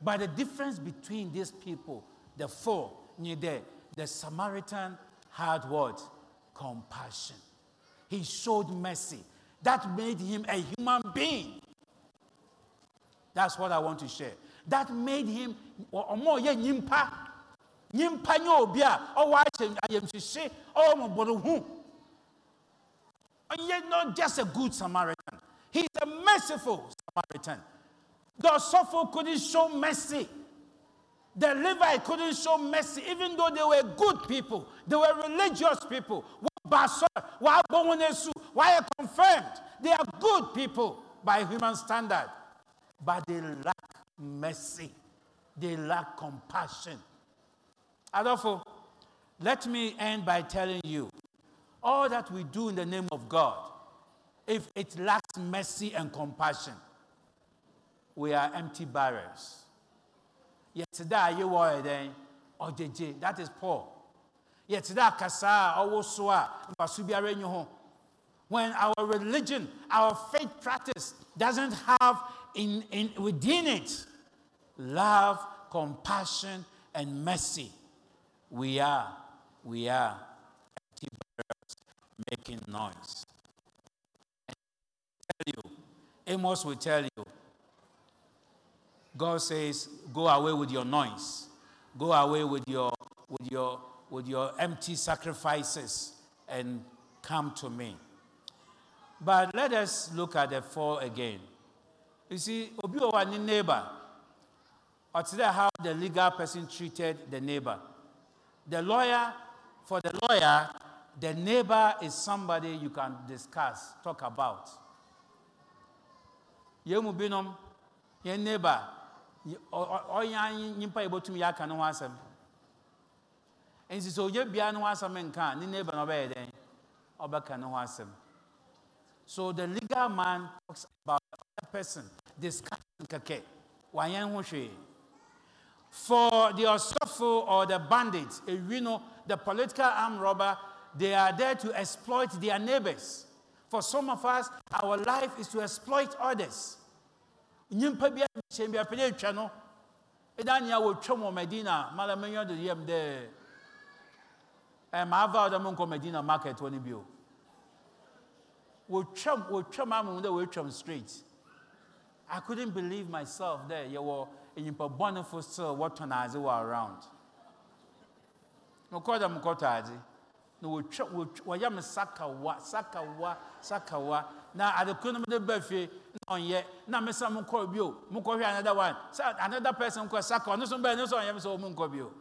But the difference between these people, the four, the, the Samaritan had what? Compassion. He showed mercy. That made him a human being. That's what I want to share. That made him nyimpa. Nyimpa. And yet not just a good Samaritan. He's a merciful Samaritan. The Osofo couldn't show mercy. The Levite couldn't show mercy, even though they were good people. They were religious people. Why are confirmed? They are good people by human standard. But they lack mercy. They lack compassion. Adolfo, let me end by telling you all that we do in the name of God, if it lacks mercy and compassion, we are empty barrels. Yet today you were then, oh, or JJ, that is Paul. Yet today kasa or soa when our religion, our faith practice doesn't have in, in within it love, compassion, and mercy, we are, we are making noise. And tell you, Amos will tell you, God says, go away with your noise. Go away with your, with your, with your empty sacrifices and come to me. But let us look at the four again. You see, Obi Owa neighbor, or today how the legal person treated the neighbor. The lawyer, for the lawyer, the neighbor is somebody you can discuss, talk about. Yemu binom, your neighbor, ɔnya nyimpa yɛbɛtum yɛ aka ne ho asɛm nti sɛ ɔgye bia ne ho nka ne neighbor no ɔbɛyɛ dɛn? Ɔbɛka ne ho asɛm so the legal man talks about a person discussion kɛkɛ wanyɛ ho hwee. For the osofo or the bandits you know the political armed robber they are there to exploit their neighbors. For some of us our life is to exploit others. Nyimpa bi ahyɛn bi apɛlɛ atwa no ɛda nea wɔtwam wɔ Madina. Mala menyɛ de yam dɛ ɛ maa va ɔdɛ mo nkɔ Madina market wɔ ne bio. Wɔtwam wɔtwam amu dɛ wɔtwam straight. I couldn't believe myself dɛ yɛwɔ nyimpa bɔnefo still wɔtɔn adze wɔ around. Mekɔ dɛ mekɔtɔ adze na wɔyɛ me sakawa sakawa sakawa. Na adekoro no mede ba fie na ɔnyɛ. Na mesa mo nkɔ bio mo kɔhwɛ another one. Sɛ another person kɔ saka ɔno so bɛɛ ne so ɔnyɛ me sɛ ɔmo nkɔ bio.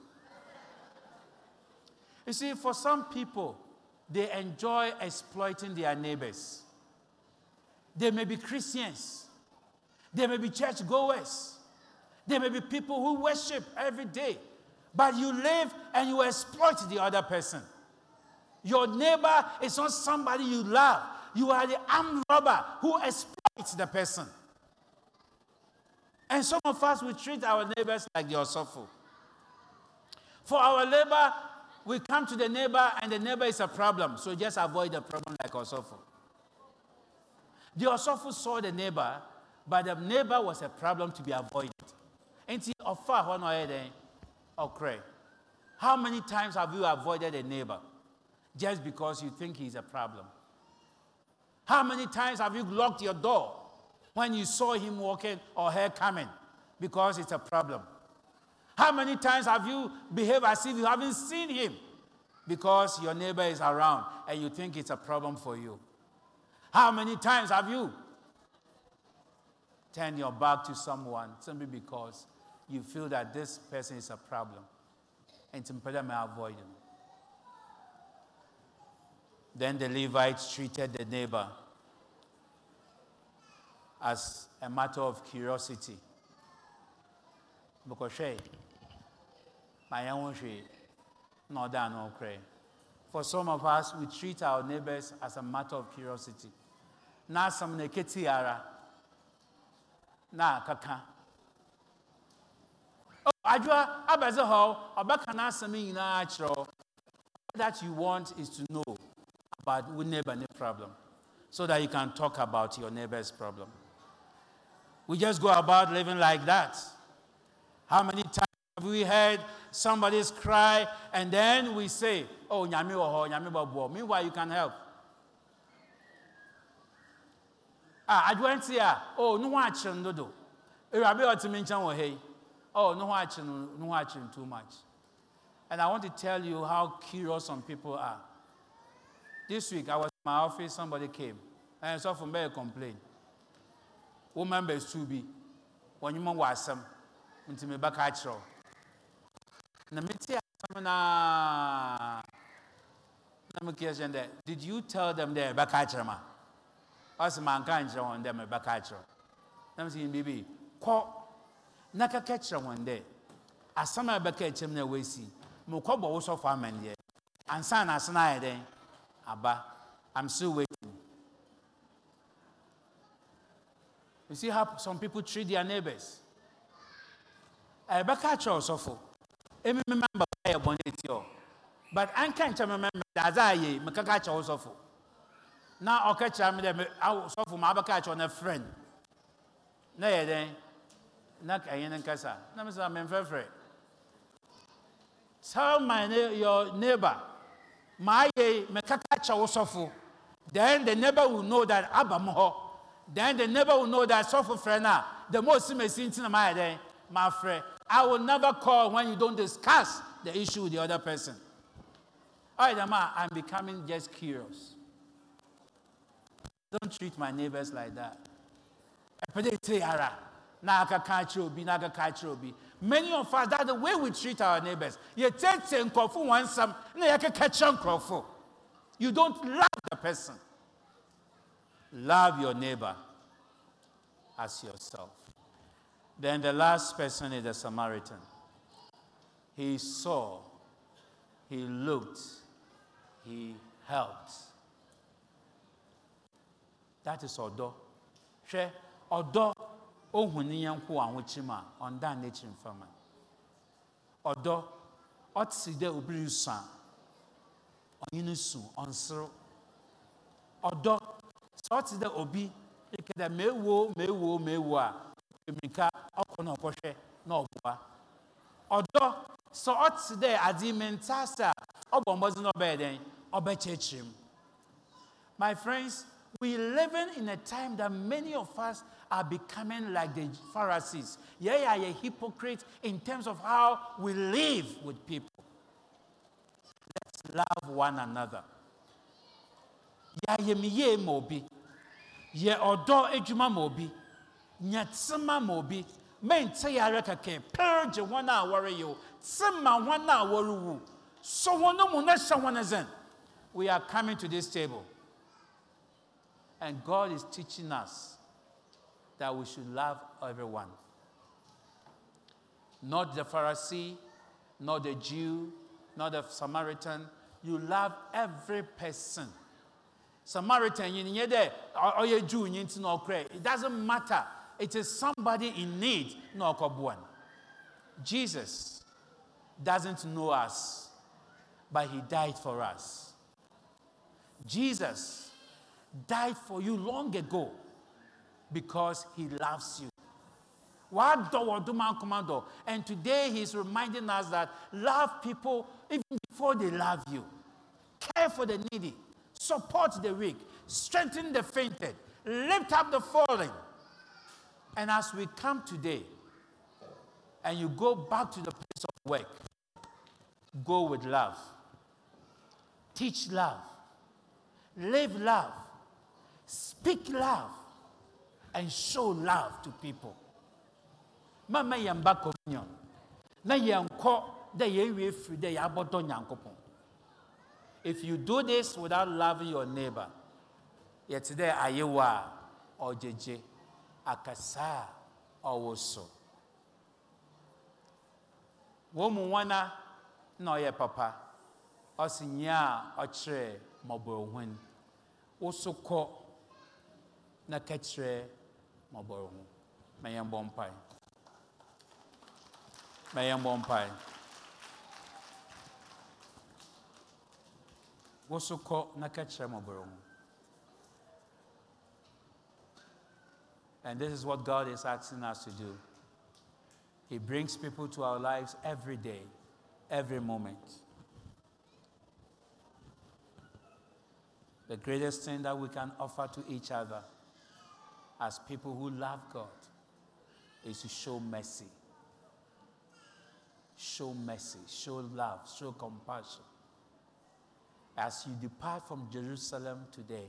You see for some people they enjoy exploiting their neighbors. They may be christians. They may be church goers. They may be people who worship every day. But you live and you exploit the other person your neighbor is not somebody you love you are the armed robber who exploits the person. And some of us, we treat our neighbors like the Osofo. For our neighbor, we come to the neighbor and the neighbor is a problem, so just avoid the problem like Osofo. The Osofo saw the neighbor, but the neighbor was a problem to be avoided. And see. How many times have you avoided a neighbor just because you think he's a problem? How many times have you locked your door when you saw him walking or her coming? Because it's a problem. How many times have you behaved as if you haven't seen him? Because your neighbor is around and you think it's a problem for you. How many times have you turned your back to someone simply because you feel that this person is a problem and to may avoid him? Then the Levites treated the neighbor as a matter of curiosity. Because. For some of us, we treat our neighbors as a matter of curiosity. Na some neketi ara. Na kaka. Oh, adwa abeze ho, that you want is to know about your neighbor ne problem so that you can talk about your neighbor's problem. We just go about living like that. How many times have we heard somebody's cry and then we say, Oh, nyami oho, nyami babo. Meanwhile, you can help. Ah, adwanti a, oh, no one action dodo. Irabe otimi nchan wo hey. Oh, no one no one too much. And I want to tell you how curious some people are. This week, I was in my office, somebody came, and saw from there complain. Woman be, when you want some, into me back at you. Na meti asam na na question that did you tell them there back at you ma? Us man kyerɛ wɔn dɛ mɛbɛka kyerɛ. Na me sɛ bibi kɔ na kaka kyerɛ wɔn dɛ asɛm a ɛbɛka kyerɛ mu na wɔasi mekɔ bɔ wo sɔfo amanneɛ ansa na ase no ayɛ dɛn aba I'm still waiting. You see how some people treat their neighbors. ɛbɛka kyerɛ ɔsɔfo emi mi member yɛ bɔnne ti hɔ but anka nkyɛn mi member dadze ayɛ mi kaka kyerɛ ɔsɔfo na ɔka kyerɛ mi dɛ mi awo sɔfo ma abɛka kyerɛ ne friend. Na yɛ dɛn na ɛyɛ ne nkasa na mi sɛ mi tell my your neighbor ma kyerɛ then the neighbor will know that aba then the neighbor will know that sɔfo frɛ na the most mesi nti na ma yɛ dɛn ma frɛ. I will never call when you don't discuss the issue with the other person. All right, Ama, I'm becoming just curious. Don't treat my neighbors like that. Many of us, that's the way we treat our neighbors. You take one some, You catch You don't love the person. Love your neighbor as yourself. Then the last person is the Samaritan. He saw, he looked, he helped. That is Odo. Hwɛ ɔdɔ ohu ne yɛnko ahokyem a ɔnda n'akyi mfama. Ɔdɔ ɔte dɛ obi resu a ɔnye no su ɔnserew. Ɔdɔ sɛ ɔte dɛ obi eke dɛ meewo meewo meewo a mmirika ɔkɔ na ɔkɔhwɛ na ɔboa ɔdɔ sɛ ɔte dɛ ade menta ase a ɔbɔ mmɔdze na ɔbɛyɛ dɛn ɔbɛkyerɛkyerɛ mu my friends we living in a time that many of us are becoming like the pharisees. Yɛyɛ a yɛ hypocrite in terms of how we live with people. Let's love one another. Yɛayɛ me yie ma obi. Yɛ ɔdɔ adwuma ma obi. Nya tsema ma obi. Mente yare kɛkɛ pɛrgye wɔn a wɔreyɛ o tsema wɔn a wɔrewu so zen we are coming to this table. And god is teaching us that we should love everyone. Not the pharisee not the jew not the samaritan. You love every person. Samaritan jew it doesn't matter. It is somebody in need, no. Jesus doesn't know us, but he died for us. Jesus died for you long ago because he loves you. And today he's reminding us that love people even before they love you. Care for the needy, support the weak, strengthen the fainted, lift up the fallen. And as we come today and you go back to the place of work, go with love, teach love, live love, speak love, and show love to people. Mama yamba communion. Na yanko de yewe free de yabodo nyankopon. If you do this without loving your neighbor, yet today ayewa or jeje akasa a ɔwɔ so wɔn mu na ɔyɛ papa ɔsi nyia a ɔkyerɛ kɔ na kɛkyerɛ mmɔborɔhun mɛyɛ mbɔ mpae mɛyɛ mbɔ mpae na kɛkyerɛ mmɔborɔhun and this is what God is asking us to do. He brings people to our lives every day, every moment. The greatest thing that we can offer to each other as people who love God is to show mercy. Show mercy, show love, show compassion. As you depart from Jerusalem today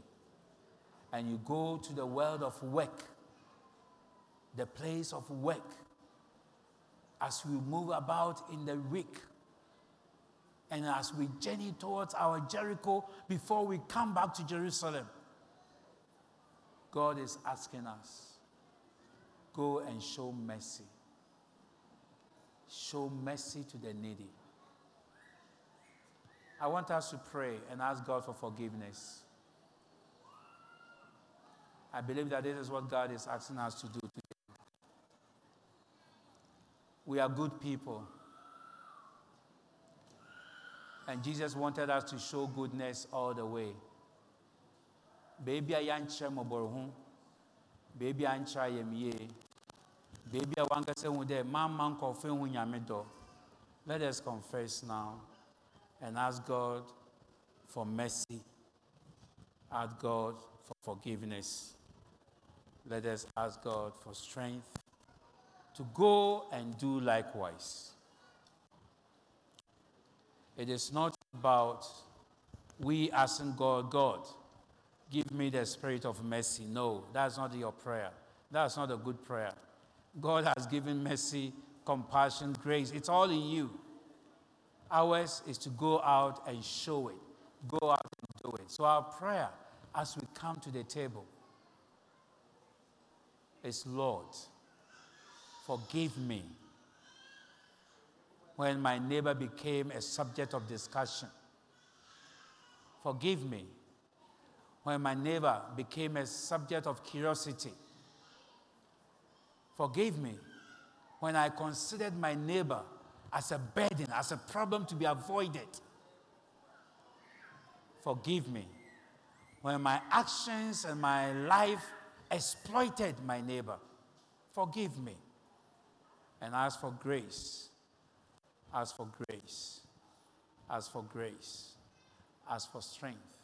and you go to the world of work, the place of work, as we move about in the week, and as we journey towards our Jericho before we come back to Jerusalem, God is asking us go and show mercy. Show mercy to the needy. I want us to pray and ask God for forgiveness. I believe that this is what God is asking us to do today. We are good people. And Jesus wanted us to show goodness all the way. Baby, I yankyerɛ mmɔbɔrɔ ho. Baby, I yankyerɛ ayɛ mie. Baby, want to say, dɛ mama nkɔfo ho nyame dɔ. Let us confess now and ask God for mercy. Ask God for forgiveness. Let us ask God for strength to go and do likewise. It is not about we asking God, God, give me the spirit of mercy. No, that's not your prayer. That's not a good prayer. God has given mercy, compassion, grace. It's all in you. Ours is to go out and show it, go out and do it. So, our prayer as we come to the table is Lord, forgive me when my neighbor became a subject of discussion. Forgive me when my neighbor became a subject of curiosity. Forgive me when I considered my neighbor as a burden, as a problem to be avoided. Forgive me when my actions and my life exploited my neighbor. Forgive me. And ask for grace. Ask for grace. Ask for grace. Ask for strength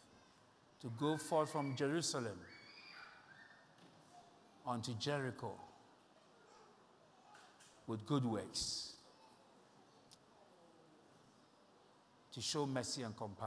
to go forth from Jerusalem unto Jericho with good works to show mercy and compassion.